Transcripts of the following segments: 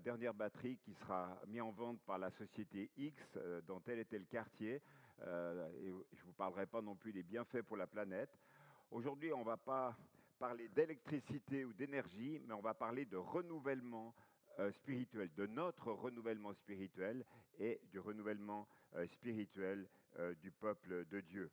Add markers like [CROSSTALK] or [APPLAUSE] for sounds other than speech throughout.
dernière batterie qui sera mise en vente par la société X euh, dans tel et tel quartier. Euh, et je ne vous parlerai pas non plus des bienfaits pour la planète. Aujourd'hui, on ne va pas parler d'électricité ou d'énergie, mais on va parler de renouvellement euh, spirituel, de notre renouvellement spirituel et du renouvellement spirituel du peuple de Dieu.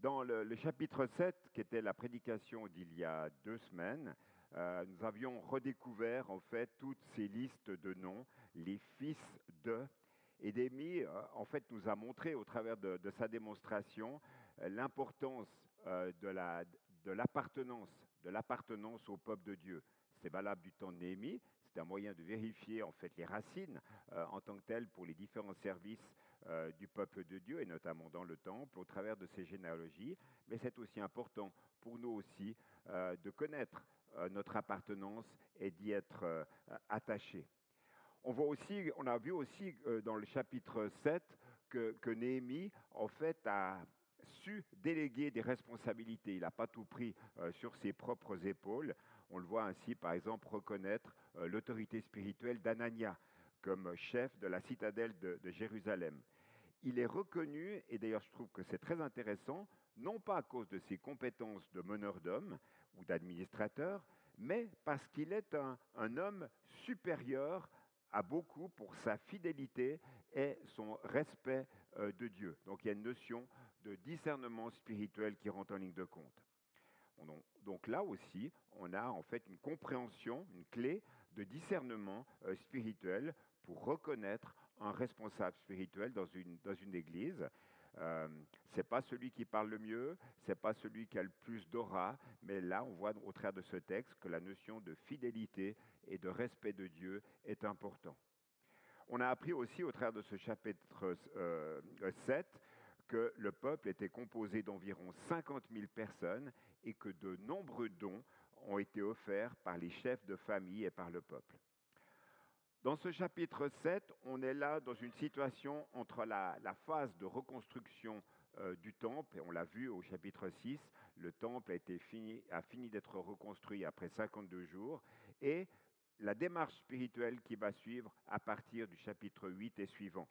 Dans le, le, chapitre 7, qui était la prédication d'il y a deux semaines, euh, nous avions redécouvert en fait toutes ces listes de noms, les fils de. Et Démi, euh, en fait, nous a montré au travers de, sa démonstration euh, l'importance de l'appartenance, de l'appartenance au peuple de Dieu. C'est valable du temps de Néhémie, c'est un moyen de vérifier en fait les racines en tant que telles pour les différents services du peuple de Dieu et notamment dans le temple au travers de ces généalogies. Mais c'est aussi important pour nous aussi de connaître notre appartenance et d'y être euh, attaché. On, voit aussi, on a vu aussi euh, dans le chapitre 7 que, que Néhémie, a su déléguer des responsabilités. Il n'a pas tout pris sur ses propres épaules. On le voit ainsi, par exemple, reconnaître l'autorité spirituelle d'Anania comme chef de la citadelle de, de Jérusalem. Il est reconnu, et d'ailleurs je trouve que c'est très intéressant, non pas à cause de ses compétences de meneur d'hommes ou d'administrateur, mais parce qu'il est un, homme supérieur à beaucoup pour sa fidélité et son respect euh, de Dieu. Donc il y a une notion de discernement spirituel qui rentre en ligne de compte. Donc là aussi, on a en fait une compréhension, une clé de discernement euh, spirituel pour reconnaître un responsable spirituel dans une, dans une église. Euh, c'est pas celui qui parle le mieux, c'est pas celui qui a le plus d'aura, mais là, on voit au travers de ce texte que la notion de fidélité et de respect de Dieu est important. On a appris aussi au travers de ce chapitre 7 euh, que le peuple était composé d'environ 50 000 personnes et que de nombreux dons ont été offerts par les chefs de famille et par le peuple. Dans ce chapitre 7, on est là dans une situation entre la, phase de reconstruction euh, du temple, et on l'a vu au chapitre 6, le temple a, fini d'être reconstruit après 52 jours, et la démarche spirituelle qui va suivre à partir du chapitre 8 et suivant.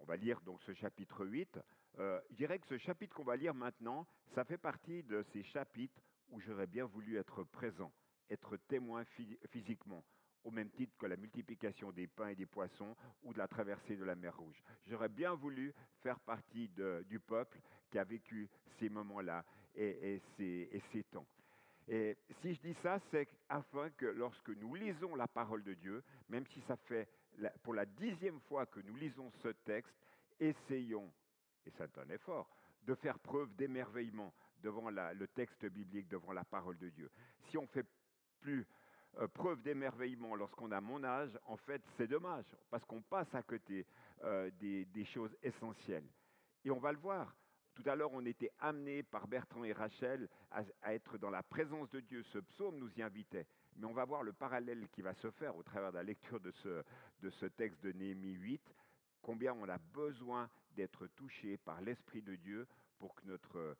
On va lire donc ce chapitre 8. Euh, je dirais que ce chapitre qu'on va lire maintenant, ça fait partie de ces chapitres où j'aurais bien voulu être présent, être témoin physiquement au même titre que la multiplication des pains et des poissons ou de la traversée de la mer Rouge. J'aurais bien voulu faire partie du peuple qui a vécu ces moments-là et, ces, temps. Et si je dis ça, c'est afin que lorsque nous lisons la parole de Dieu, même si ça fait pour la dixième fois que nous lisons ce texte, essayons, et c'est un effort, de faire preuve d'émerveillement devant le texte biblique, devant la parole de Dieu. Si on fait plus euh, preuve d'émerveillement lorsqu'on a mon âge, en fait, c'est dommage, parce qu'on passe à côté euh, des, choses essentielles. Et on va le voir. Tout à l'heure, on était amené par Bertrand et Rachel à, être dans la présence de Dieu. Ce psaume nous y invitait. Mais on va voir le parallèle qui va se faire au travers de la lecture de ce, de ce texte de Néhémie 8, combien on a besoin d'être touché par l'Esprit de Dieu pour que notre,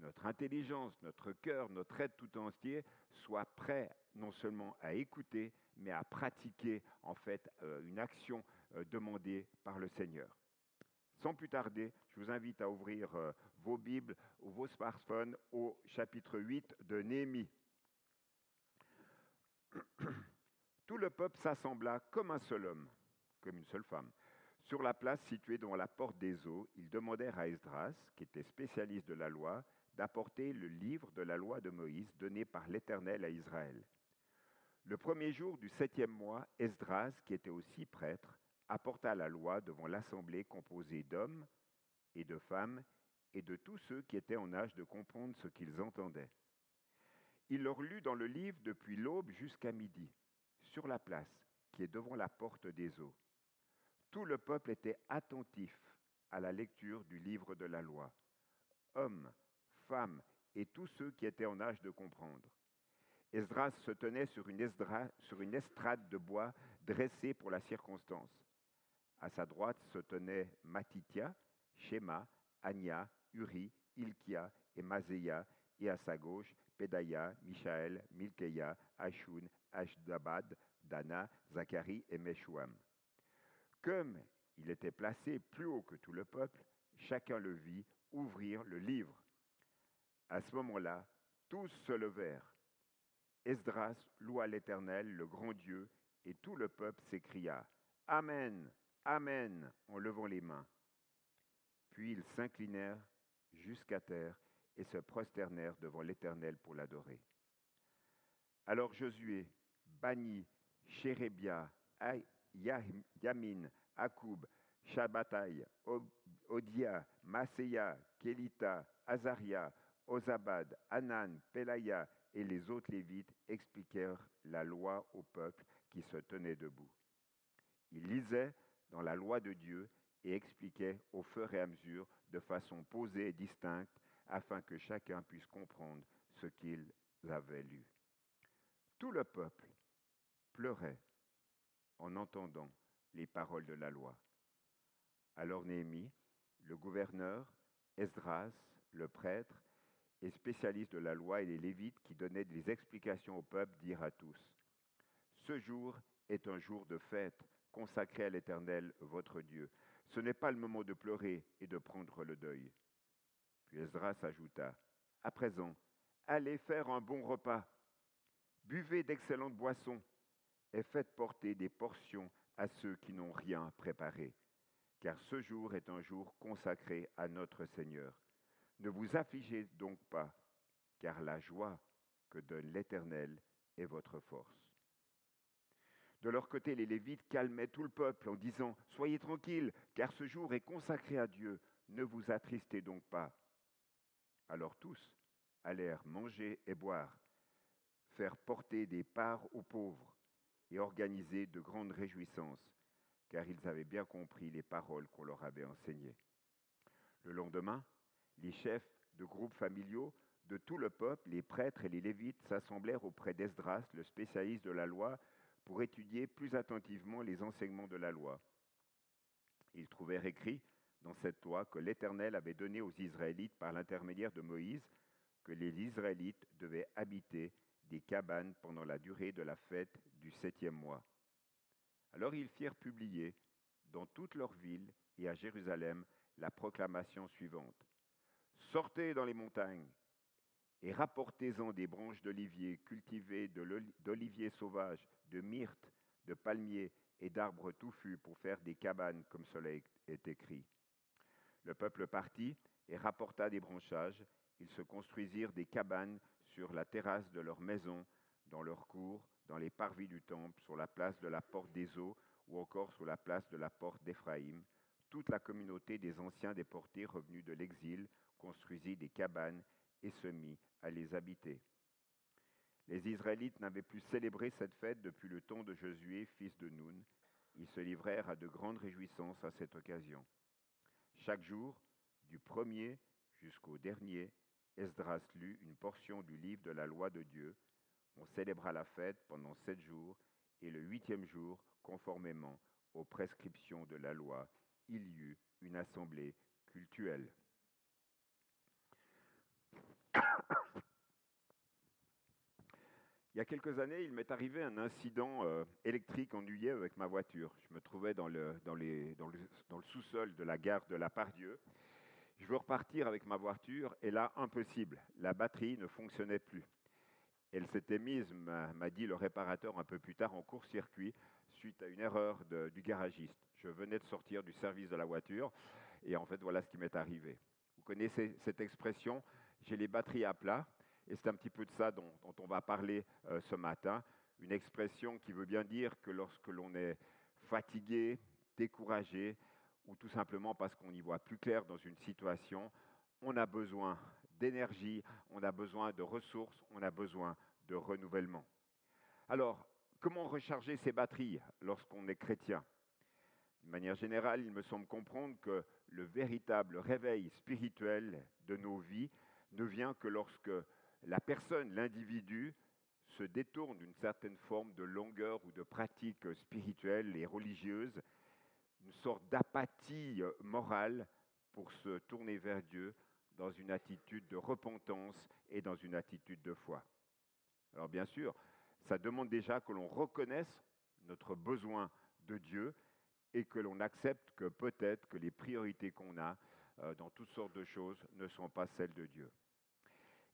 notre intelligence, notre cœur, notre être tout entier soit prêt non seulement à écouter, mais à pratiquer en fait euh, une action euh, demandée par le Seigneur. Sans plus tarder, je vous invite à ouvrir euh, vos Bibles ou vos smartphones au chapitre 8 de Néhémie. [CLEARS THROAT] Tout le peuple s'assembla comme un seul homme, comme une seule femme. Sur la place située devant la porte des eaux, ils demandèrent à Esdras, qui était spécialiste de la loi, d'apporter le livre de la loi de Moïse donné par l'Éternel à Israël. Le premier jour du septième mois, Esdras, qui était aussi prêtre, apporta la loi devant l'assemblée composée d'hommes et de femmes et de tous ceux qui étaient en âge de comprendre ce qu'ils entendaient. Il leur lut dans le livre depuis l'aube jusqu'à midi, sur la place qui est devant la porte des eaux. Tout le peuple était attentif à la lecture du livre de la loi, hommes, femmes et tous ceux qui étaient en âge de comprendre. Esdras se tenait sur une, estrade de bois dressée pour la circonstance. À sa droite se tenaient Matitia, Shema, Ania, Uri, Ilkia et Mazéia, et à sa gauche Pédaïa, Michaël, Milkeia, Ashun, Ashdabad, d'Anna, Zacharie et Meshouam. Comme il était placé plus haut que tout le peuple, chacun le vit ouvrir le livre. À ce moment-là, tous se levèrent. Esdras loua l'Éternel, le grand Dieu, et tout le peuple s'écria Amen, Amen, en levant les mains. Puis ils s'inclinèrent jusqu'à terre et se prosternèrent devant l'Éternel pour l'adorer. Alors Josué bannit Chérébia, Yamin, Akoub, Shabbatai, Odia, Maséa, Kelita, Azaria, Ozabad, Anan, Pelaya et les autres Lévites expliquèrent la loi au peuple qui se tenait debout. Ils lisaient dans la loi de Dieu et expliquaient au fur et à mesure de façon posée et distincte afin que chacun puisse comprendre ce qu'ils avaient lu. Tout le peuple pleurait en entendant les paroles de la loi. Alors Néhémie, le gouverneur, Esdras, le prêtre, et spécialiste de la loi et les Lévites qui donnaient des explications au peuple dirent à tous, Ce jour est un jour de fête consacré à l'Éternel, votre Dieu. Ce n'est pas le moment de pleurer et de prendre le deuil. Puis Esdras ajouta, À présent, allez faire un bon repas, buvez d'excellentes boissons et faites porter des portions à ceux qui n'ont rien préparé, car ce jour est un jour consacré à notre Seigneur. Ne vous affligez donc pas, car la joie que donne l'Éternel est votre force. De leur côté, les Lévites calmaient tout le peuple en disant, Soyez tranquilles, car ce jour est consacré à Dieu, ne vous attristez donc pas. Alors tous allèrent manger et boire, faire porter des parts aux pauvres, et organiser de grandes réjouissances, car ils avaient bien compris les paroles qu'on leur avait enseignées. Le lendemain, les chefs de groupes familiaux de tout le peuple, les prêtres et les lévites s'assemblèrent auprès d'Esdras, le spécialiste de la loi, pour étudier plus attentivement les enseignements de la loi. Ils trouvèrent écrit dans cette loi que l'Éternel avait donné aux Israélites par l'intermédiaire de Moïse que les Israélites devaient habiter des cabanes pendant la durée de la fête du septième mois. Alors ils firent publier dans toutes leurs villes et à Jérusalem la proclamation suivante. Sortez dans les montagnes et rapportez-en des branches d'olivier cultivées d'oliviers sauvages, de myrte, de palmiers et d'arbres touffus pour faire des cabanes comme cela est écrit. Le peuple partit et rapporta des branchages. Ils se construisirent des cabanes sur la terrasse de leur maison, dans leur cour, dans les parvis du temple, sur la place de la porte des eaux, ou encore sur la place de la porte d'Éphraïm. Toute la communauté des anciens déportés revenus de l'exil construisit des cabanes et se mit à les habiter. Les Israélites n'avaient plus célébré cette fête depuis le temps de Josué, fils de Nun. Ils se livrèrent à de grandes réjouissances à cette occasion. Chaque jour, du premier jusqu'au dernier, Esdras lut une portion du livre de la loi de Dieu. On célébra la fête pendant sept jours, et le huitième jour, conformément aux prescriptions de la loi, il y eut une assemblée cultuelle. Il y a quelques années, il m'est arrivé un incident euh, électrique ennuyé avec ma voiture. Je me trouvais dans le, sous-sol de la gare de la Pardieu je veux repartir avec ma voiture et là, impossible. La batterie ne fonctionnait plus. Elle s'était mise, m'a dit le réparateur un peu plus tard, en court-circuit suite à une erreur du garagiste. Je venais de sortir du service de la voiture et en fait, voilà ce qui m'est arrivé. Vous connaissez cette expression, j'ai les batteries à plat, et c'est un petit peu de ça dont, on va parler euh, ce matin. Une expression qui veut bien dire que lorsque l'on est fatigué, découragé, ou tout simplement parce qu'on y voit plus clair dans une situation, on a besoin d'énergie, on a besoin de ressources, on a besoin de renouvellement. Alors, comment recharger ces batteries lorsqu'on est chrétien? De manière générale, il me semble comprendre que le véritable réveil spirituel de nos vies ne vient que lorsque la personne, l'individu, se détourne d'une certaine forme de longueur ou de pratique spirituelle et religieuse une sorte d'apathie euh, morale pour se tourner vers Dieu dans une attitude de repentance et dans une attitude de foi. Alors bien sûr, ça demande déjà que l'on reconnaisse notre besoin de Dieu et que l'on accepte que peut-être que les priorités qu'on a euh, dans toutes sortes de choses ne sont pas celles de Dieu.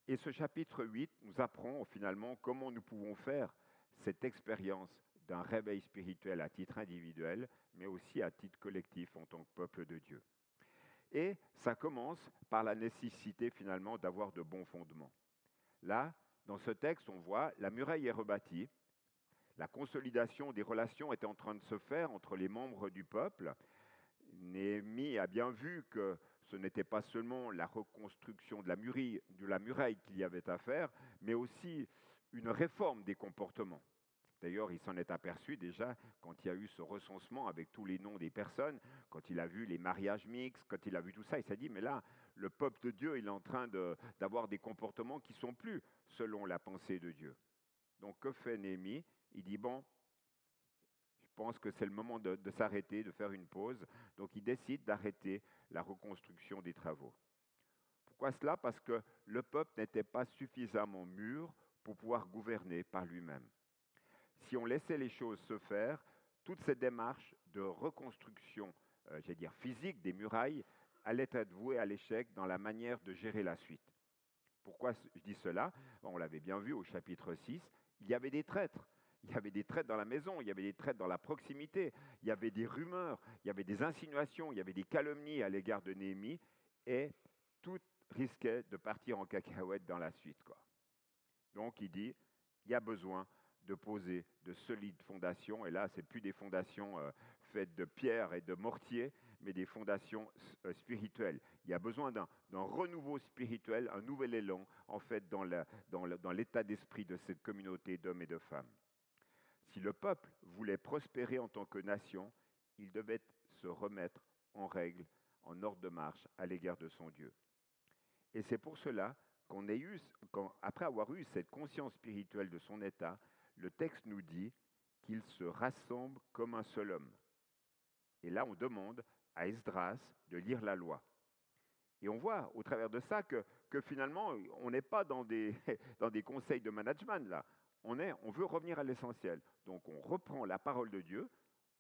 Et ce chapitre 8 nous apprend finalement comment nous pouvons faire cette expérience d'un réveil spirituel à titre individuel, mais aussi à titre collectif en tant que peuple de Dieu. Et ça commence par la nécessité finalement d'avoir de bons fondements. Là, dans ce texte, on voit la muraille est rebâtie, la consolidation des relations est en train de se faire entre les membres du peuple. Néhémie a bien vu que ce n'était pas seulement la reconstruction de la muraille, qu'il y avait à faire, mais aussi une réforme des comportements. D'ailleurs, il s'en est aperçu déjà quand il y a eu ce recensement avec tous les noms des personnes, quand il a vu les mariages mixtes, quand il a vu tout ça, il s'est dit, mais là, le peuple de Dieu, il est en train d'avoir des comportements qui sont plus selon la pensée de Dieu. Donc, que fait Néhémie? Il dit, bon, je pense que c'est le moment de s'arrêter, de faire une pause. Donc, il décide d'arrêter la reconstruction des travaux. Pourquoi cela? Parce que le peuple n'était pas suffisamment mûr pour pouvoir gouverner par lui-même si on laissait les choses se faire, toute cette démarche de reconstruction, euh, j'allais dire physique des murailles, allait être vouée à l'échec dans la manière de gérer la suite. Pourquoi je dis cela? On l'avait bien vu au chapitre 6, il y avait des traîtres. Il y avait des traîtres dans la maison, il y avait des traîtres dans la proximité, il y avait des rumeurs, il y avait des insinuations, il y avait des calomnies à l'égard de Néhémie, et tout risquait de partir en cacahuète dans la suite. Donc il dit, il y a besoin de poser de solides fondations. Et là, ce n'est plus des fondations euh, faites de pierre et de mortier, mais des fondations euh, spirituelles. Il y a besoin d'un renouveau spirituel, un nouvel élan, en fait, dans l'état d'esprit de cette communauté d'hommes et de femmes. Si le peuple voulait prospérer en tant que nation, il devait se remettre en règle, en ordre de marche à l'égard de son Dieu. Et c'est pour cela qu'on après avoir eu cette conscience spirituelle de son état, le texte nous dit qu'il se rassemble comme un seul homme. Et là, on demande à Esdras de lire la loi. Et on voit au travers de ça que, finalement, on n'est pas dans des, [LAUGHS] dans des conseils de management là. On, veut revenir à l'essentiel. Donc on reprend la parole de Dieu,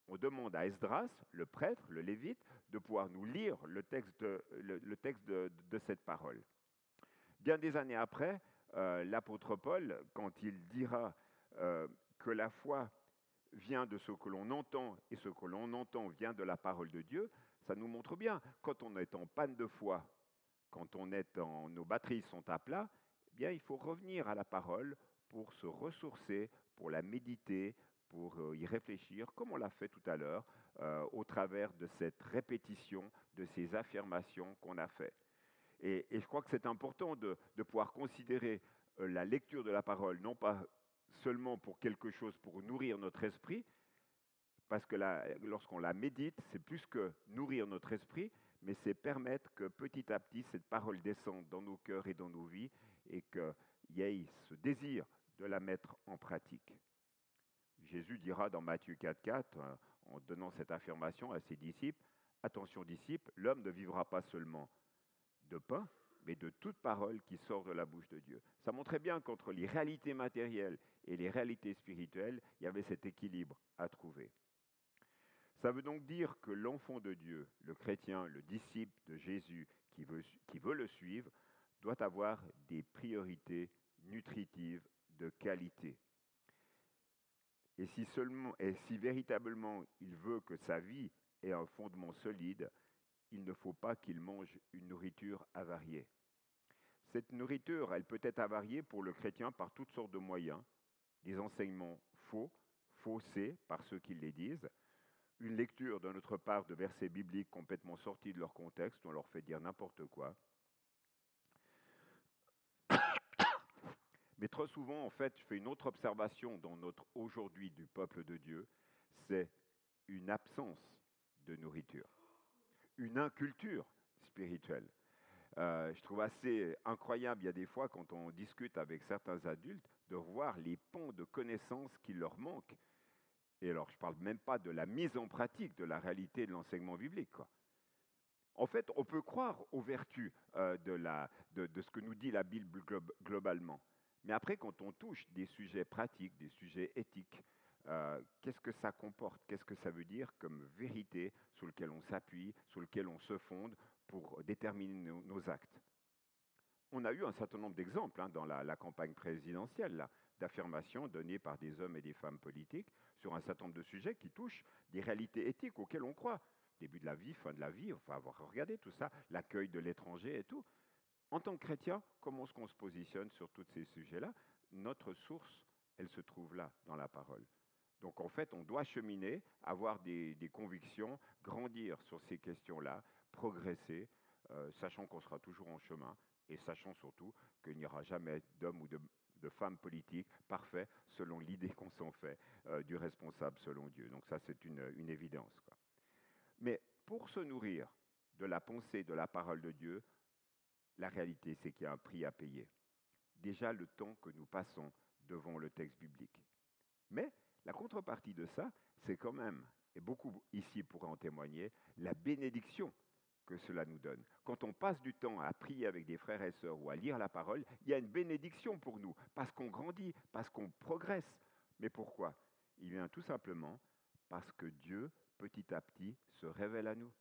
on demande à Esdras, le prêtre, le lévite, de pouvoir nous lire le texte de, le, texte de, cette parole. Bien des années après, euh, l'apôtre Paul, quand il dira euh, que la foi vient de ce que l'on entend et ce que l'on entend vient de la parole de Dieu, ça nous montre bien. Quand on est en panne de foi, quand on est en, nos batteries sont à plat, eh bien il faut revenir à la parole pour se ressourcer, pour la méditer, pour euh, y réfléchir, comme on l'a fait tout à l'heure, euh, au travers de cette répétition, de ces affirmations qu'on a fait. Et, je crois que c'est important de, de, pouvoir considérer la lecture de la parole, non pas seulement pour quelque chose, pour nourrir notre esprit, parce que lorsqu'on la médite, c'est plus que nourrir notre esprit, mais c'est permettre que petit à petit cette parole descende dans nos cœurs et dans nos vies et qu'il y ait ce désir de la mettre en pratique. Jésus dira dans Matthieu 4.4, euh, en donnant cette affirmation à ses disciples, Attention disciples, l'homme ne vivra pas seulement de pain, mais de toute parole qui sort de la bouche de Dieu. Ça montrait bien qu'entre les réalités matérielles et les réalités spirituelles, il y avait cet équilibre à trouver. Ça veut donc dire que l'enfant de Dieu, le chrétien, le disciple de Jésus qui veut, qui veut le suivre, doit avoir des priorités nutritives de qualité. Et si, seulement, et si véritablement il veut que sa vie ait un fondement solide, il ne faut pas qu'il mange une nourriture avariée. Cette nourriture, elle peut être avariée pour le chrétien par toutes sortes de moyens, des enseignements faux, faussés par ceux qui les disent, une lecture de notre part de versets bibliques complètement sortis de leur contexte, on leur fait dire n'importe quoi. Mais trop souvent, en fait, je fais une autre observation dans notre aujourd'hui du peuple de Dieu, c'est une absence de nourriture une inculture spirituelle. Euh, je trouve assez incroyable, il y a des fois, quand on discute avec certains adultes, de voir les ponts de connaissances qui leur manquent. Et alors, je ne parle même pas de la mise en pratique de la réalité de l'enseignement biblique. En fait, on peut croire aux vertus euh, de, ce que nous dit la Bible globalement. Mais après, quand on touche des sujets pratiques, des sujets éthiques, euh, qu'est-ce que ça comporte, qu'est-ce que ça veut dire comme vérité sur lequel on s'appuie, sur lequel on se fonde pour déterminer nos, actes? On a eu un certain nombre d'exemples hein, dans la, campagne présidentielle d'affirmations données par des hommes et des femmes politiques sur un certain nombre de sujets qui touchent des réalités éthiques auxquelles on croit. Début de la vie, fin de la vie, enfin avoir regardé tout ça, l'accueil de l'étranger et tout. En tant que chrétien, comment est-ce qu'on se positionne sur tous ces sujets-là? Notre source, elle se trouve là, dans la parole. Donc en fait, on doit cheminer, avoir des, convictions, grandir sur ces questions-là, progresser, euh, sachant qu'on sera toujours en chemin et sachant surtout qu'il n'y aura jamais d'homme ou de, femme politique parfait selon l'idée qu'on s'en fait euh, du responsable selon Dieu. Donc ça, c'est une, évidence. Mais pour se nourrir de la pensée, de la parole de Dieu, la réalité, c'est qu'il y a un prix à payer. Déjà le temps que nous passons devant le texte biblique. Mais la contrepartie de ça, c'est quand même, et beaucoup ici pourraient en témoigner, la bénédiction que cela nous donne. Quand on passe du temps à prier avec des frères et sœurs ou à lire la parole, il y a une bénédiction pour nous, parce qu'on grandit, parce qu'on progresse. Mais pourquoi? Il vient tout simplement parce que Dieu, petit à petit, se révèle à nous.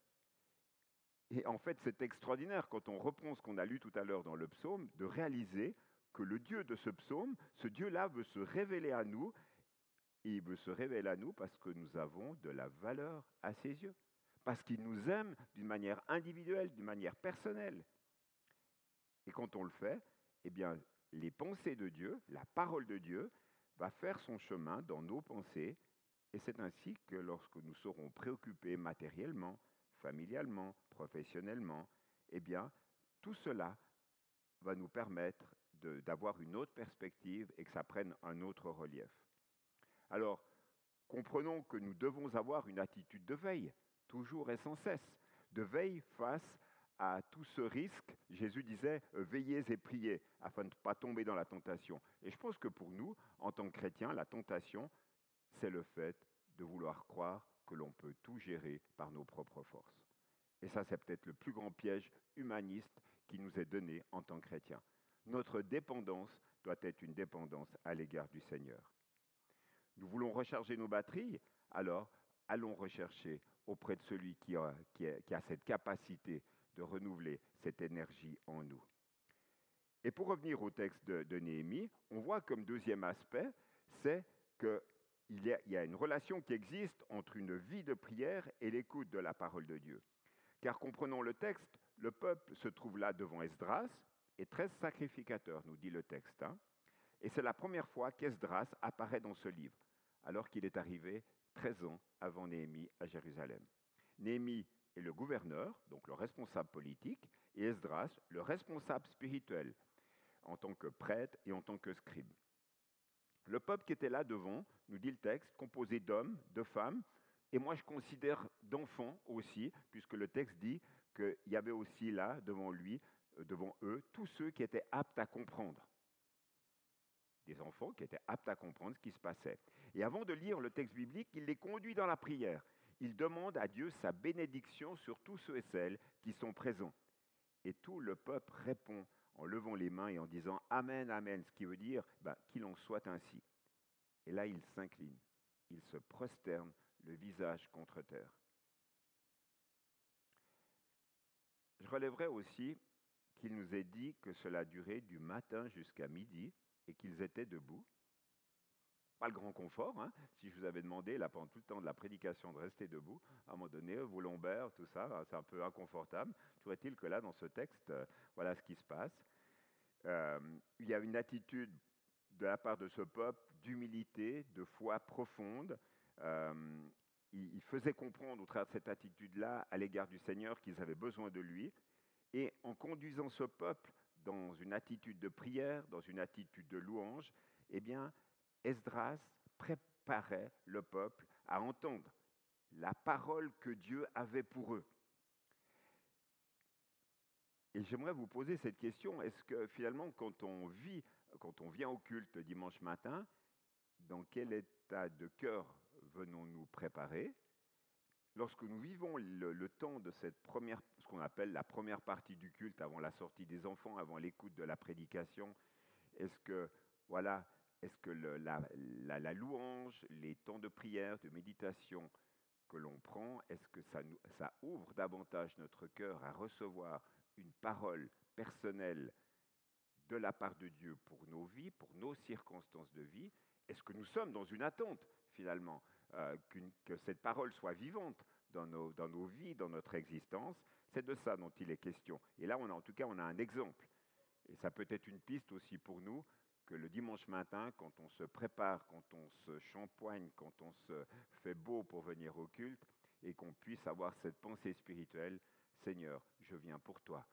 Et en fait, c'est extraordinaire quand on reprend ce qu'on a lu tout à l'heure dans le psaume, de réaliser que le Dieu de ce psaume, ce Dieu-là veut se révéler à nous il veut se révéler à nous parce que nous avons de la valeur à ses yeux. Parce qu'il nous aime d'une manière individuelle, d'une manière personnelle. Et quand on le fait, eh bien, les pensées de Dieu, la parole de Dieu, va faire son chemin dans nos pensées. Et c'est ainsi que lorsque nous serons préoccupés matériellement, familialement, professionnellement, eh bien, tout cela va nous permettre d'avoir une autre perspective et que ça prenne un autre relief. Alors, comprenons que nous devons avoir une attitude de veille, toujours et sans cesse, de veille face à tout ce risque. Jésus disait, euh, veillez et priez afin de ne pas tomber dans la tentation. Et je pense que pour nous, en tant que chrétiens, la tentation, c'est le fait de vouloir croire que l'on peut tout gérer par nos propres forces. Et ça, c'est peut-être le plus grand piège humaniste qui nous est donné en tant que chrétiens. Notre dépendance doit être une dépendance à l'égard du Seigneur. Nous voulons recharger nos batteries, alors allons rechercher auprès de celui qui a, cette capacité de renouveler cette énergie en nous. Et pour revenir au texte de, Néhémie, on voit comme deuxième aspect, c'est qu'il y, a une relation qui existe entre une vie de prière et l'écoute de la parole de Dieu. Car comprenons le texte, le peuple se trouve là devant Esdras, et très sacrificateur, nous dit le texte. Hein. Et c'est la première fois qu'Esdras apparaît dans ce livre alors qu'il est arrivé 13 ans avant Néhémie à Jérusalem. Néhémie est le gouverneur, donc le responsable politique, et Esdras, le responsable spirituel, en tant que prêtre et en tant que scribe. Le peuple qui était là devant, nous dit le texte, composé d'hommes, de femmes, et moi je considère d'enfants aussi, puisque le texte dit qu'il y avait aussi là, devant lui, euh, devant eux, tous ceux qui étaient aptes à comprendre des enfants qui étaient aptes à comprendre ce qui se passait. Et avant de lire le texte biblique, il les conduit dans la prière. Il demande à Dieu sa bénédiction sur tous ceux et celles qui sont présents. Et tout le peuple répond en levant les mains et en disant Amen, Amen, ce qui veut dire ben, qu'il en soit ainsi. Et là, il s'incline, il se prosterne, le visage contre terre. Je relèverai aussi qu'il nous est dit que cela durait du matin jusqu'à midi, et qu'ils étaient debout. Pas le grand confort, hein. si je vous avais demandé, là, pendant tout le temps de la prédication, de rester debout, à un moment donné, vos lombaires, tout ça, c'est un peu inconfortable. Toujours est-il que là, dans ce texte, euh, voilà ce qui se passe? Euh, il y a une attitude de la part de ce peuple d'humilité, de foi profonde. Euh, il, faisait comprendre au travers de cette attitude-là à l'égard du Seigneur qu'ils avaient besoin de lui. Et en conduisant ce peuple dans une attitude de prière, dans une attitude de louange, eh bien, Esdras préparait le peuple à entendre la parole que Dieu avait pour eux. Et j'aimerais vous poser cette question, est-ce que finalement, quand on vit, quand on vient au culte dimanche matin, dans quel état de cœur venons-nous préparer? Lorsque nous vivons le, temps de ce qu'on appelle la première partie du culte, avant la sortie des enfants, avant l'écoute de la prédication, est-ce que, voilà, est-ce que la, louange, les temps de prière, de méditation que l'on prend, est-ce que ça, ouvre davantage notre cœur à recevoir une parole personnelle de la part de Dieu pour nos vies, pour nos circonstances de vie? Est-ce que nous sommes dans une attente, finalement, euh, que cette parole soit vivante dans nos, dans nos vies, dans notre existence? C'est de ça dont il est question. Et là, on a, en tout cas, on a un exemple. Et ça peut être une piste aussi pour nous que le dimanche matin, quand on se prépare, quand on se shampoigne, quand on se fait beau pour venir au culte, et qu'on puisse avoir cette pensée spirituelle, Seigneur, je viens pour toi,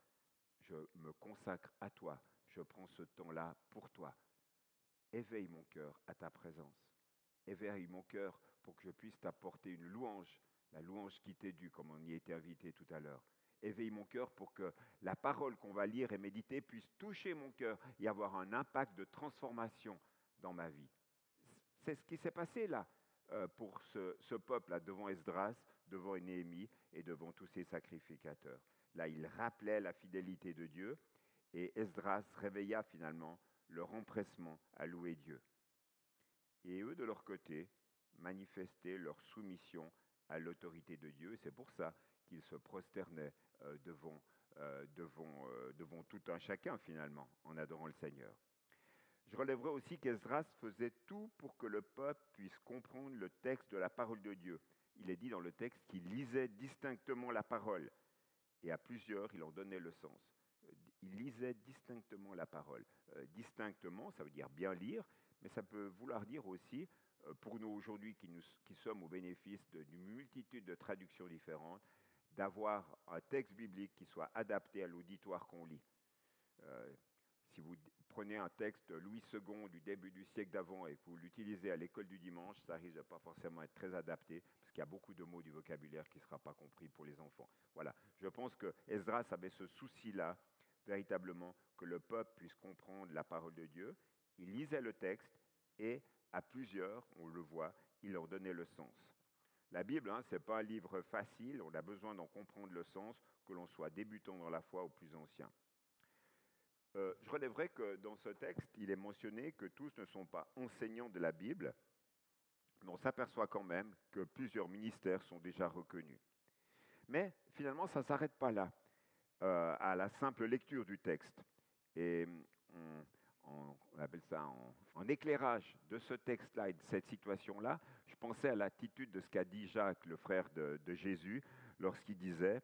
je me consacre à toi, je prends ce temps-là pour toi. Éveille mon cœur à ta présence. Éveille mon cœur pour que je puisse t'apporter une louange, la louange qui t'est due, comme on y était invité tout à l'heure. Éveille mon cœur pour que la parole qu'on va lire et méditer puisse toucher mon cœur et avoir un impact de transformation dans ma vie. C'est ce qui s'est passé là euh, pour ce, ce peuple-là devant Esdras, devant Néhémie et devant tous ces sacrificateurs. Là, il rappelait la fidélité de Dieu et Esdras réveilla finalement leur empressement à louer Dieu. Et eux, de leur côté, manifestaient leur soumission à l'autorité de Dieu. Et c'est pour ça qu'ils se prosternaient euh, devant, euh, devant, euh, devant tout un chacun, finalement, en adorant le Seigneur. Je relèverai aussi qu'Esdras faisait tout pour que le peuple puisse comprendre le texte de la parole de Dieu. Il est dit dans le texte qu'il lisait distinctement la parole, et à plusieurs, il en donnait le sens. Il lisait distinctement la parole. Distinctement, ça veut dire bien lire, mais ça peut vouloir dire aussi, pour nous aujourd'hui qui, qui sommes au bénéfice d'une multitude de traductions différentes, d'avoir un texte biblique qui soit adapté à l'auditoire qu'on lit. Euh, si vous prenez un texte Louis II du début du siècle d'avant et que vous l'utilisez à l'école du dimanche, ça risque de pas forcément être très adapté, parce qu'il y a beaucoup de mots du vocabulaire qui ne sera pas compris pour les enfants. Voilà, je pense que Esdras avait ce souci-là, véritablement, que le peuple puisse comprendre la parole de Dieu. Il lisait le texte et à plusieurs, on le voit, il leur donnait le sens. La Bible, hein, ce n'est pas un livre facile, on a besoin d'en comprendre le sens, que l'on soit débutant dans la foi ou plus ancien. Euh, je relèverai que dans ce texte, il est mentionné que tous ne sont pas enseignants de la Bible, mais on s'aperçoit quand même que plusieurs ministères sont déjà reconnus. Mais finalement, ça ne s'arrête pas là, euh, à la simple lecture du texte. Et on, on, on appelle ça en, en, éclairage de ce texte-là et de cette situation-là, je pensais à l'attitude de ce qu'a dit Jacques, le frère de, de Jésus, lorsqu'il disait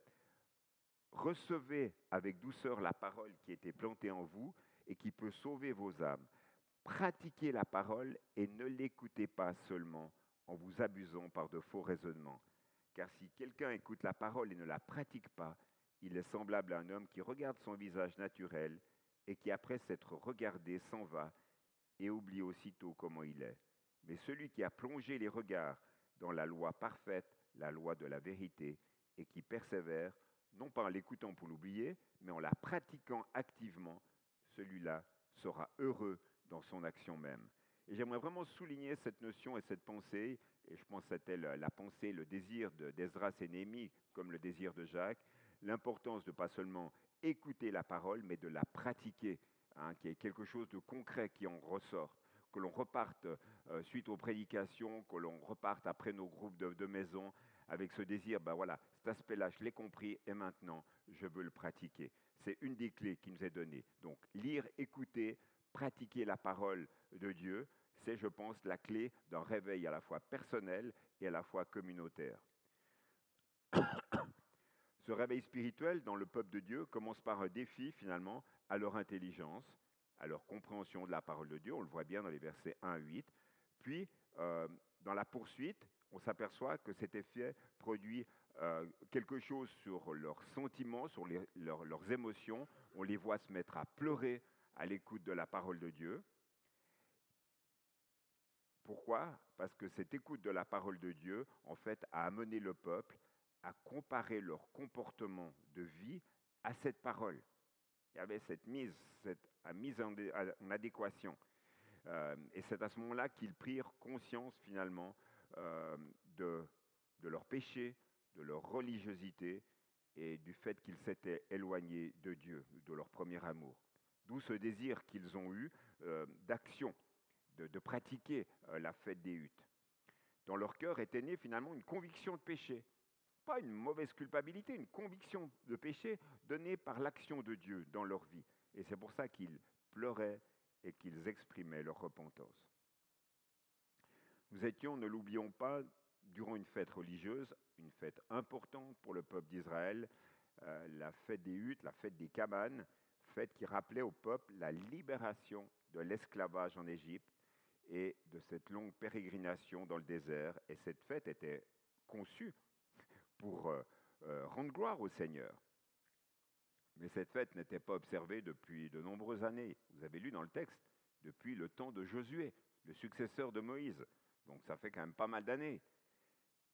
Recevez avec douceur la parole qui été plantée en vous et qui peut sauver vos âmes. Pratiquez la parole et ne l'écoutez pas seulement en vous abusant par de faux raisonnements. Car si quelqu'un écoute la parole et ne la pratique pas, il est semblable à un homme qui regarde son visage naturel et qui, après s'être regardé, s'en va et oublie aussitôt comment il est. Mais celui qui a plongé les regards dans la loi parfaite, la loi de la vérité, et qui persévère, non pas en l'écoutant pour l'oublier, mais en la pratiquant activement, celui-là sera heureux dans son action même. Et j'aimerais vraiment souligner cette notion et cette pensée, et je pense que c'était la pensée, le désir d'Ezras et Néhémie, comme le désir de Jacques, l'importance de pas seulement écouter la parole, mais de la pratiquer, hein, qui est quelque chose de concret qui en ressort que l'on reparte euh, suite aux prédications, que l'on reparte après nos groupes de, de maison avec ce désir, ben voilà, cet aspect-là, je l'ai compris et maintenant, je veux le pratiquer. C'est une des clés qui nous est donnée. Donc, lire, écouter, pratiquer la parole de Dieu, c'est, je pense, la clé d'un réveil à la fois personnel et à la fois communautaire. Ce réveil spirituel dans le peuple de Dieu commence par un défi, finalement, à leur intelligence, à leur compréhension de la parole de Dieu, on le voit bien dans les versets 1 à 8. Puis, euh, dans la poursuite, on s'aperçoit que cet effet produit euh, quelque chose sur leurs sentiments, sur leurs émotions. On les voit se mettre à pleurer à l'écoute de la parole de Dieu. Pourquoi? Parce que cette écoute de la parole de Dieu, en fait, a amené le peuple à comparer leur comportement de vie à cette parole. Il y avait cette mise, mise en, adéquation. Euh, et c'est à ce moment-là qu'ils prirent conscience finalement euh, de, de leur péché, de leur religiosité et du fait qu'ils s'étaient éloignés de Dieu, de leur premier amour. D'où ce désir qu'ils ont eu euh, d'action, de, pratiquer euh, la fête des huttes. Dans leur cœur était née finalement une conviction de péché. Pas une mauvaise culpabilité, une conviction de péché donnée par l'action de Dieu dans leur vie. Et c'est pour ça qu'ils pleuraient et qu'ils exprimaient leur repentance. Nous étions, ne l'oublions pas, durant une fête religieuse, une fête importante pour le peuple d'Israël, euh, la fête des huttes, la fête des cabanes, fête qui rappelait au peuple la libération de l'esclavage en Égypte et de cette longue pérégrination dans le désert. Et cette fête était conçue pour euh, euh, rendre gloire au Seigneur. Mais cette fête n'était pas observée depuis de nombreuses années. Vous avez lu dans le texte, depuis le temps de Josué, le successeur de Moïse. Donc ça fait quand même pas mal d'années.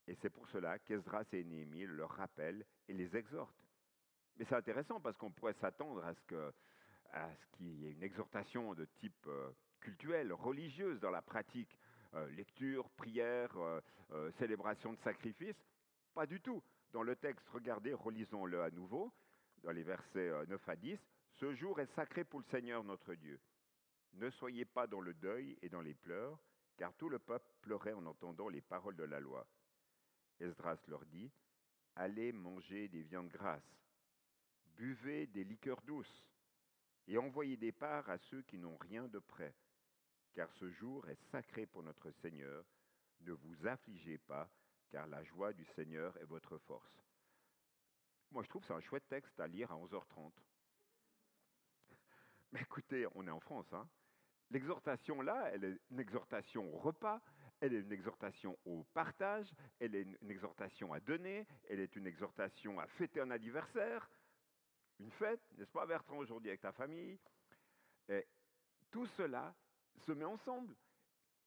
Et c'est pour cela qu'Esdras et Néhémie leur rappellent et les exhortent. Mais c'est intéressant parce qu'on pourrait s'attendre à ce qu'il y ait une exhortation de type euh, cultuel, religieuse dans la pratique. Euh, lecture, prière, célébration de sacrifice. Pas du tout. Dans le texte, regardez, relisons-le à nouveau, dans les versets 9 à 10. Ce jour est sacré pour le Seigneur notre Dieu. Ne soyez pas dans le deuil et dans les pleurs, car tout le peuple pleurait en entendant les paroles de la loi. Esdras leur dit, Allez manger des viandes grasses, buvez des liqueurs douces, et envoyez des parts à ceux qui n'ont rien de près, car ce jour est sacré pour notre Seigneur. Ne vous affligez pas, car la joie du Seigneur est votre force. Moi, je trouve c'est un chouette texte à lire à 11h30. [LAUGHS] Mais écoutez, on est en France. Hein L'exhortation là, elle est une exhortation au repas, elle est une exhortation au partage, elle est une exhortation à donner, elle est une exhortation à fêter un anniversaire, une fête, n'est-ce pas Bertrand, aujourd'hui avec ta famille? Et Tout cela se met ensemble.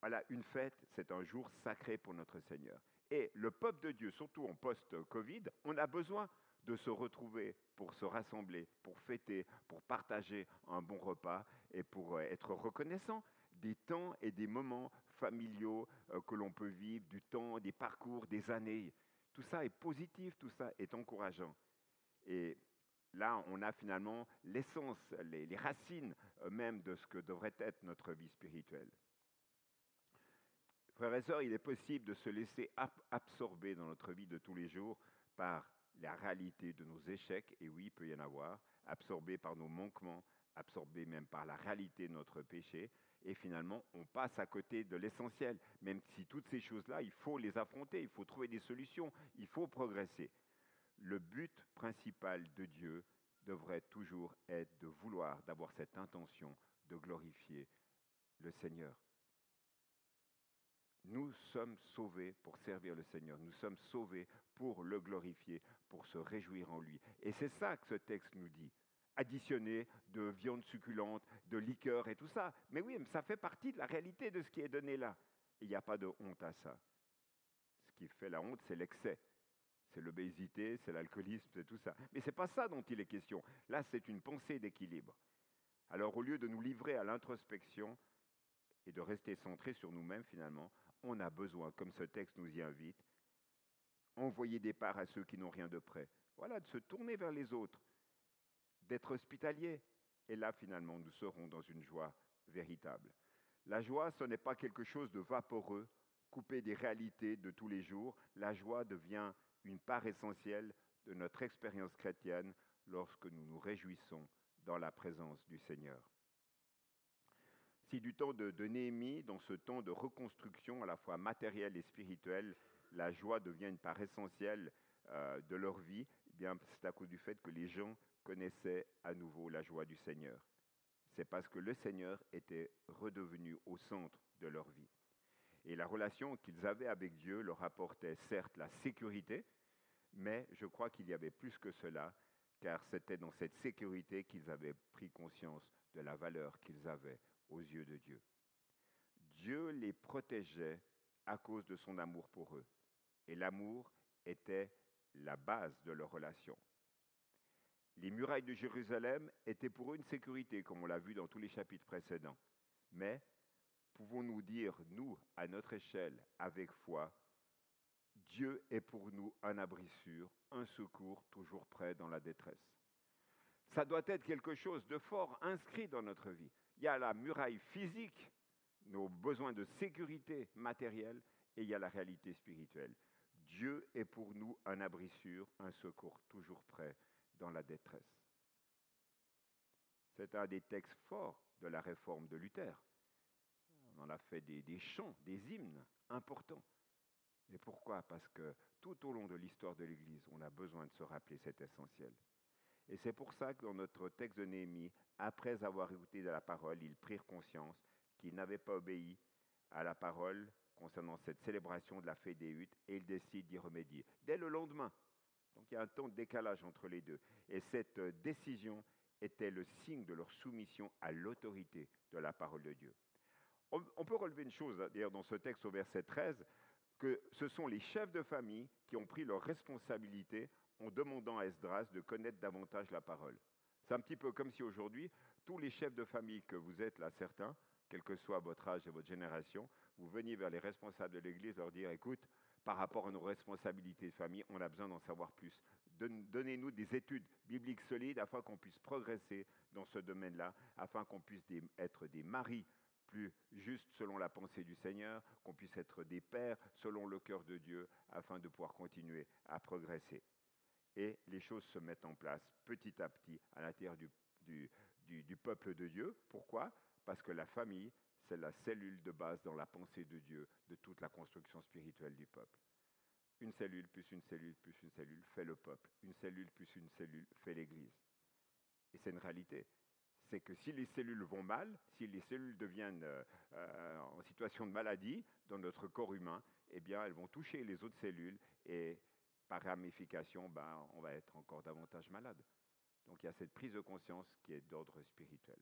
Voilà, une fête, c'est un jour sacré pour notre Seigneur. Et le peuple de Dieu, surtout en post-Covid, on a besoin de se retrouver pour se rassembler, pour fêter, pour partager un bon repas et pour euh, être reconnaissant des temps et des moments familiaux euh, que l'on peut vivre, du temps, des parcours, des années. Tout ça est positif, tout ça est encourageant. Et là, on a finalement l'essence, les, racines euh, même de ce que devrait être notre vie spirituelle. Frères et sœurs, il est possible de se laisser absorber dans notre vie de tous les jours par la réalité de nos échecs, et oui, il peut y en avoir, absorbés par nos manquements, absorbés même par la réalité de notre péché, et finalement, on passe à côté de l'essentiel, même si toutes ces choses-là, il faut les affronter, il faut trouver des solutions, il faut progresser. Le but principal de Dieu devrait toujours être de vouloir, d'avoir cette intention de glorifier le Seigneur. Nous sommes sauvés pour servir le Seigneur. Nous sommes sauvés pour le glorifier, pour se réjouir en lui. Et c'est ça que ce texte nous dit. Additionné de viande succulente, de liqueur et tout ça. Mais oui, ça fait partie de la réalité de ce qui est donné là. Il n'y a pas de honte à ça. Ce qui fait la honte, c'est l'excès. C'est l'obésité, c'est l'alcoolisme, c'est tout ça. Mais ce n'est pas ça dont il est question. Là, c'est une pensée d'équilibre. Alors, au lieu de nous livrer à l'introspection et de rester centré sur nous-mêmes, finalement, on a besoin, comme ce texte nous y invite, envoyer des parts à ceux qui n'ont rien de près. Voilà, de se tourner vers les autres, d'être hospitalier. Et là, finalement, nous serons dans une joie véritable. La joie, ce n'est pas quelque chose de vaporeux, coupé des réalités de tous les jours. La joie devient une part essentielle de notre expérience chrétienne lorsque nous nous réjouissons dans la présence du Seigneur. Si du temps de, Néhémie, dans ce temps de reconstruction à la fois matérielle et spirituelle, la joie devient une part essentielle euh, de leur vie, eh bien c'est à cause du fait que les gens connaissaient à nouveau la joie du Seigneur. C'est parce que le Seigneur était redevenu au centre de leur vie. Et la relation qu'ils avaient avec Dieu leur apportait certes la sécurité, mais je crois qu'il y avait plus que cela, car c'était dans cette sécurité qu'ils avaient pris conscience de la valeur qu'ils avaient aux yeux de Dieu. Dieu les protégeait à cause de son amour pour eux. Et l'amour était la base de leur relation. Les murailles de Jérusalem étaient pour eux une sécurité, comme on l'a vu dans tous les chapitres précédents. Mais pouvons-nous dire, nous, à notre échelle, avec foi, Dieu est pour nous un abri sûr, un secours toujours prêt dans la détresse. Ça doit être quelque chose de fort inscrit dans notre vie. Il y a la muraille physique nos besoins de sécurité matérielle et il y a la réalité spirituelle. Dieu est pour nous un abri sûr, un secours toujours prêt dans la détresse. C'est un des textes forts de la réforme de Luther. On en a fait des, chants, des hymnes importants. Et pourquoi? Parce que tout au long de l'histoire de l'Église, on a besoin de se rappeler cet essentiel. Et c'est pour ça que dans notre texte de Néhémie, après avoir écouté de la parole, ils prirent conscience qu'ils n'avaient pas obéi à la parole concernant cette célébration de la fête des huttes et ils décident d'y remédier dès le lendemain. Donc il y a un temps de décalage entre les deux. Et cette euh, décision était le signe de leur soumission à l'autorité de la parole de Dieu. On, peut relever une chose, d'ailleurs, dans ce texte au verset 13, que ce sont les chefs de famille qui ont pris leur responsabilité en demandant à Esdras de connaître davantage la parole. C'est un petit peu comme si aujourd'hui, tous les chefs de famille que vous êtes là, certains, quel que soit votre âge et votre génération, vous veniez vers les responsables de l'Église leur dire, écoute, par rapport à nos responsabilités de famille, on a besoin d'en savoir plus. Donnez-nous des études bibliques solides afin qu'on puisse progresser dans ce domaine-là, afin qu'on puisse être des maris plus justes selon la pensée du Seigneur, qu'on puisse être des pères selon le cœur de Dieu, afin de pouvoir continuer à progresser. Et les choses se mettent en place petit à petit à l'intérieur du, du, peuple de Dieu. Pourquoi? Parce que la famille, c'est la cellule de base dans la pensée de Dieu de toute la construction spirituelle du peuple. Une cellule plus une cellule plus une cellule fait le peuple. Une cellule plus une cellule fait l'Église. Et c'est une réalité. C'est que si les cellules vont mal, si les cellules deviennent euh, euh, en situation de maladie dans notre corps humain, eh bien, elles vont toucher les autres cellules et ramification, ben, on va être encore davantage malade. Donc il y a cette prise de conscience qui est d'ordre spirituel.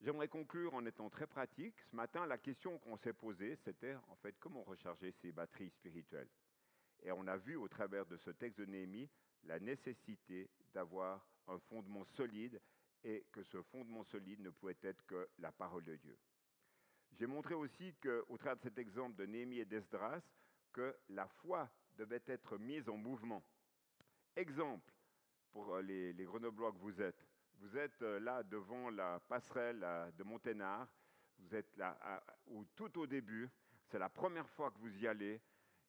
J'aimerais conclure en étant très pratique. Ce matin, la question qu'on s'est posée, c'était en fait comment recharger ces batteries spirituelles? Et on a vu au travers de ce texte de Néhémie la nécessité d'avoir un fondement solide et que ce fondement solide ne pouvait être que la parole de Dieu. J'ai montré aussi qu'au travers de cet exemple de Néhémie et d'Esdras, que la foi devait être mise en mouvement. Exemple pour les, les Grenoblois que vous êtes. Vous êtes euh, là devant la passerelle de Monténard. Vous êtes là tout au début. C'est la première fois que vous y allez.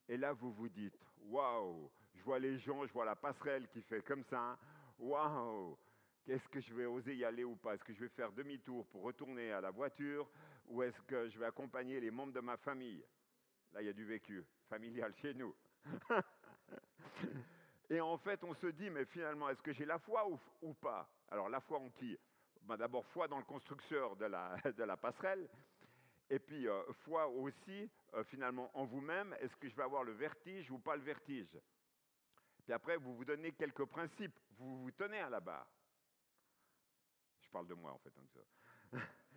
Et là, vous vous dites Waouh Je vois les gens, je vois la passerelle qui fait comme ça. Waouh Est-ce que je vais oser y aller ou pas? Est-ce que je vais faire demi-tour pour retourner à la voiture? Ou est-ce que je vais accompagner les membres de ma famille? Là, il y a du vécu familial chez nous. [LAUGHS] Et en fait, on se dit, mais finalement, est-ce que j'ai la foi ou, pas? Alors, la foi en qui ben, D'abord, foi dans le constructeur de la, [LAUGHS] de la passerelle. Et puis, euh, foi aussi, euh, finalement, en vous-même. Est-ce que je vais avoir le vertige ou pas le vertige? Puis après, vous vous donnez quelques principes. Vous vous tenez à la barre. Je parle de moi, en fait. [LAUGHS]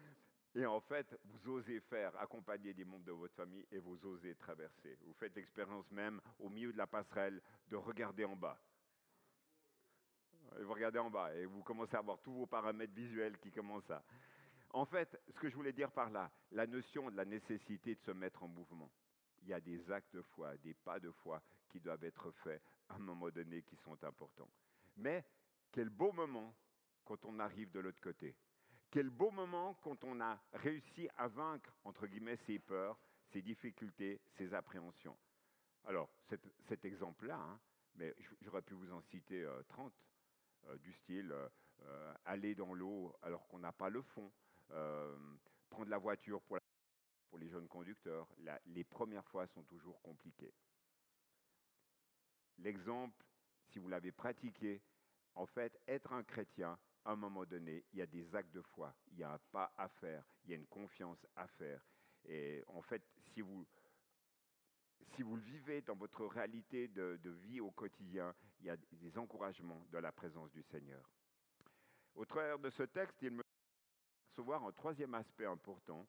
et en fait, vous osez faire accompagner des membres de votre famille et vous osez traverser. Vous faites l'expérience même au milieu de la passerelle de regarder en bas. Et vous regardez en bas et vous commencez à avoir tous vos paramètres visuels qui commencent à. En fait, ce que je voulais dire par là, la notion de la nécessité de se mettre en mouvement. Il y a des actes de foi, des pas de foi qui doivent être faits à un moment donné qui sont importants. Mais quel beau moment quand on arrive de l'autre côté. Quel beau moment quand on a réussi à vaincre, entre guillemets, ses peurs, ses difficultés, ses appréhensions. Alors, cet, exemple-là, hein, mais j'aurais pu vous en citer euh, 30, euh, du style euh, aller dans l'eau alors qu'on n'a pas le fond, euh, prendre la voiture pour, les jeunes conducteurs. Les premières fois sont toujours compliquées. L'exemple, si vous l'avez pratiqué, en fait, être un chrétien, à un moment donné, il y a des actes de foi, il y a un pas à faire, il y a une confiance à faire. Et en fait, si vous, si vous le vivez dans votre réalité de, vie au quotidien, il y a des encouragements de la présence du Seigneur. Au travers de ce texte, il me recevoir un troisième aspect important,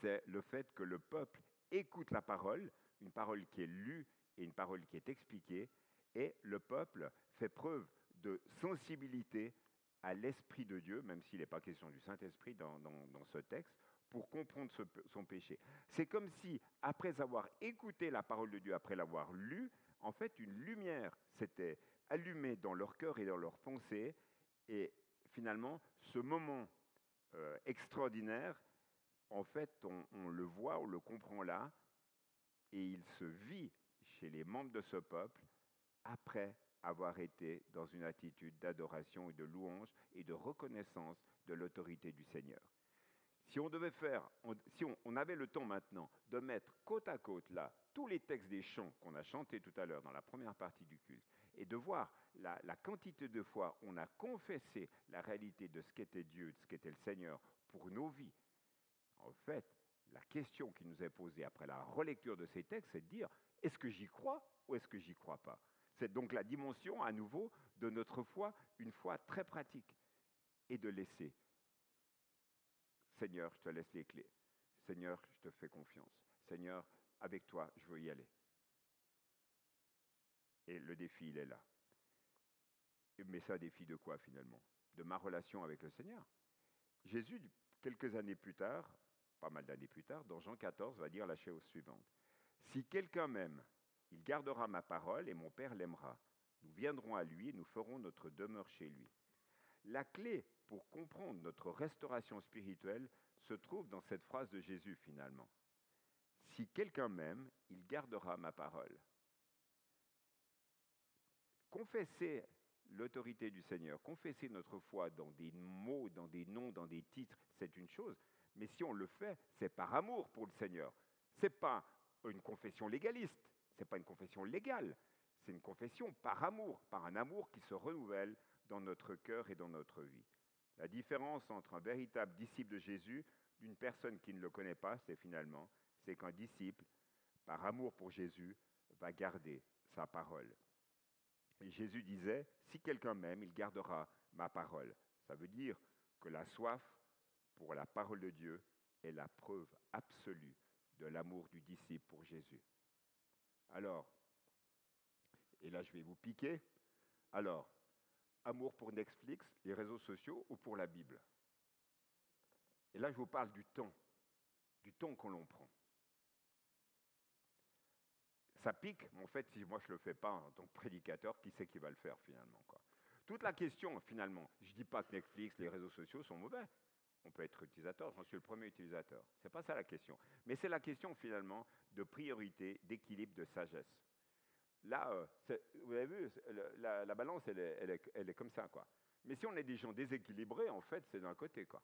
c'est le fait que le peuple écoute la parole, une parole qui est lue et une parole qui est expliquée, et le peuple fait preuve de sensibilité à l'Esprit de Dieu, même s'il n'est pas question du Saint-Esprit dans, ce texte, pour comprendre son péché. C'est comme si, après avoir écouté la parole de Dieu, après l'avoir lue, en fait, une lumière s'était allumée dans leur cœur et dans leurs pensées, et finalement, ce moment euh, extraordinaire en fait, on le voit, on le comprend là, et il se vit chez les membres de ce peuple après avoir été dans une attitude d'adoration et de louange et de reconnaissance de l'autorité du Seigneur. Si on devait faire, si on, on avait le temps maintenant de mettre côte à côte là tous les textes des chants qu'on a chantés tout à l'heure dans la première partie du culte et de voir la, la quantité de fois on a confessé la réalité de ce qu'était Dieu, de ce qu'était le Seigneur pour nos vies, en fait, la question qui nous est posée après la relecture de ces textes, c'est de dire est-ce que j'y crois ou est-ce que j'y crois pas? C'est donc la dimension à nouveau de notre foi, une foi très pratique, et de laisser. Seigneur, je te laisse les clés. Seigneur, je te fais confiance. Seigneur, avec toi, je veux y aller. Et le défi, il est là. Mais un défi de quoi finalement? De ma relation avec le Seigneur. Jésus, quelques années plus tard, pas mal d'années plus tard, dans Jean 14, va dire la chose suivante. Si quelqu'un m'aime, il gardera ma parole et mon Père l'aimera. Nous viendrons à lui et nous ferons notre demeure chez lui. La clé pour comprendre notre restauration spirituelle se trouve dans cette phrase de Jésus finalement. Si quelqu'un m'aime, il gardera ma parole. Confesser l'autorité du Seigneur, confesser notre foi dans des mots, dans des noms, dans des titres, c'est une chose. Mais si on le fait, c'est par amour pour le Seigneur. Ce n'est pas une confession légaliste, n'est pas une confession légale, c'est une confession par amour, par un amour qui se renouvelle dans notre cœur et dans notre vie. La différence entre un véritable disciple de Jésus d'une personne qui ne le connaît pas, c'est finalement, c'est qu'un disciple, par amour pour Jésus, va garder sa parole. Jésus disait, si quelqu'un m'aime, il gardera ma parole. Ça veut dire que la soif pour la parole de Dieu est la preuve absolue de l'amour du disciple pour Jésus. Alors, et là je vais vous piquer, alors, amour pour Netflix, les réseaux sociaux ou pour la Bible? Et là je vous parle du temps, du temps que l'on prend. Ça pique, mais en fait, si moi je ne le fais pas en tant que prédicateur, qui c'est qui va le faire finalement Toute la question, finalement, je ne dis pas que Netflix, les réseaux sociaux sont mauvais. On peut être utilisateur, j'en suis le premier utilisateur. Ce n'est pas ça la question. Mais c'est la question finalement de priorité, d'équilibre, de sagesse. Là, euh, vous avez vu, la, la balance, elle est, comme ça. Quoi. Mais si on est des gens déséquilibrés, en fait, c'est d'un côté. Quoi.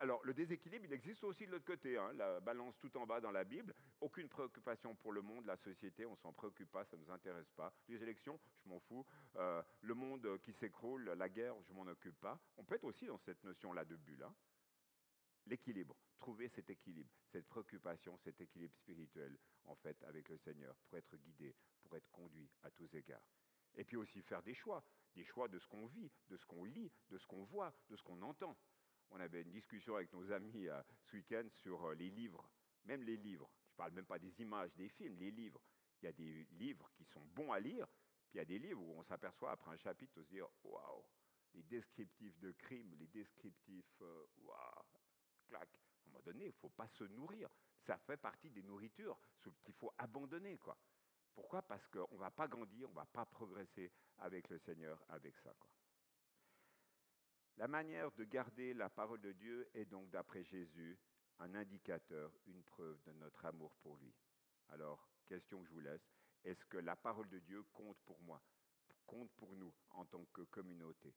Alors, le déséquilibre, il existe aussi de l'autre côté. Hein. La balance tout en bas dans la Bible. Aucune préoccupation pour le monde, la société, on s'en préoccupe pas, ça ne nous intéresse pas. Les élections, je m'en fous. Euh, le monde qui s'écroule, la guerre, je m'en occupe pas. On peut être aussi dans cette notion-là de bulle. Hein. L'équilibre, trouver cet équilibre, cette préoccupation, cet équilibre spirituel, en fait, avec le Seigneur, pour être guidé, pour être conduit à tous égards. Et puis aussi faire des choix, des choix de ce qu'on vit, de ce qu'on lit, de ce qu'on voit, de ce qu'on entend. On avait une discussion avec nos amis euh, ce week-end sur euh, les livres, même les livres. Je ne parle même pas des images, des films, les livres. Il y a des livres qui sont bons à lire, puis il y a des livres où on s'aperçoit après un chapitre de se dire waouh, les descriptifs de crimes, les descriptifs, euh, waouh, clac. À un moment donné, il ne faut pas se nourrir. Ça fait partie des nourritures qu'il faut abandonner. Quoi. Pourquoi? Parce qu'on ne va pas grandir, on ne va pas progresser avec le Seigneur, avec ça. La manière de garder la parole de Dieu est donc, d'après Jésus, un indicateur, une preuve de notre amour pour lui. Alors, question que je vous laisse, est-ce que la parole de Dieu compte pour moi, compte pour nous en tant que communauté?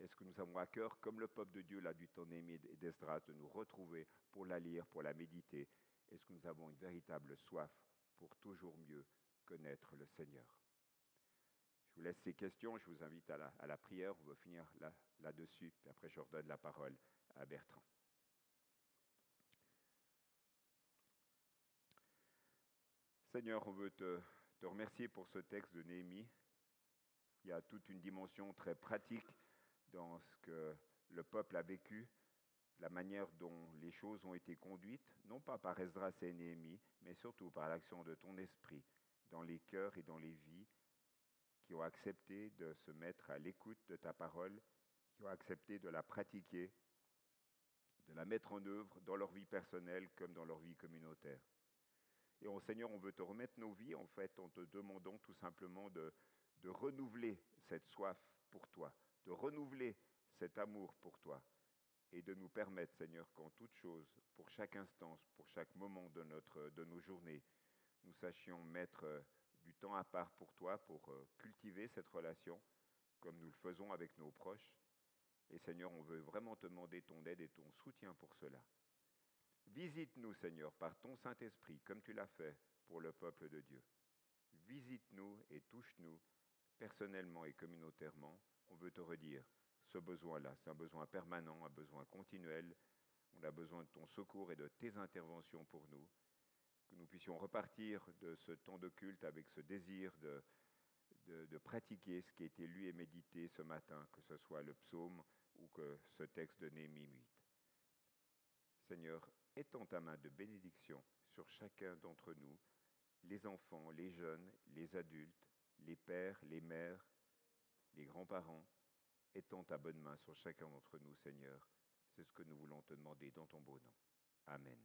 Est-ce que nous avons à cœur, comme le peuple de Dieu l'a du temps aimé d'Esdras, de nous retrouver pour la lire, pour la méditer Est-ce que nous avons une véritable soif pour toujours mieux connaître le Seigneur Je vous laisse ces questions, je vous invite à la, prière, on va finir là-dessus, là puis après je redonne la parole à Bertrand. Seigneur, on veut te, te remercier pour ce texte de Néhémie. Il y a toute une dimension très pratique dans ce que le peuple a vécu, la manière dont les choses ont été conduites, non pas par Esdras et Néhémie, mais surtout par l'action de ton esprit dans les cœurs et dans les vies qui ont accepté de se mettre à l'écoute de ta parole, qui ont accepté de la pratiquer, de la mettre en œuvre dans leur vie personnelle comme dans leur vie communautaire. Et oh, Seigneur, on veut te remettre nos vies, en fait, en te demandant tout simplement de renouveler cette soif pour toi, de renouveler cet amour pour toi. et de nous permettre, Seigneur, qu'en toute chose, pour chaque instance, pour chaque moment de, notre, de nos journées, nous sachions mettre euh, du temps à part pour toi, pour euh, cultiver cette relation, comme nous le faisons avec nos proches. Et Seigneur, on veut vraiment te demander ton aide et ton soutien pour cela. Visite-nous, Seigneur, par ton Saint-Esprit, comme tu l'as fait pour le peuple de Dieu. Visite-nous et touche-nous personnellement et communautairement. On veut te redire ce besoin-là. C'est un besoin permanent, un besoin continuel. On a besoin de ton secours et de tes interventions pour nous. Que nous puissions repartir de ce temps de culte avec ce désir de, pratiquer ce qui a été lu et médité ce matin, que ce soit le psaume ou que ce texte de Néhémie 8. Seigneur, étends ta main de bénédiction sur chacun d'entre nous, les enfants, les jeunes, les adultes, les pères, les mères, les grands-parents. Étends ta bonne main sur chacun d'entre nous, Seigneur. C'est ce que nous voulons te demander dans ton beau nom. Amen.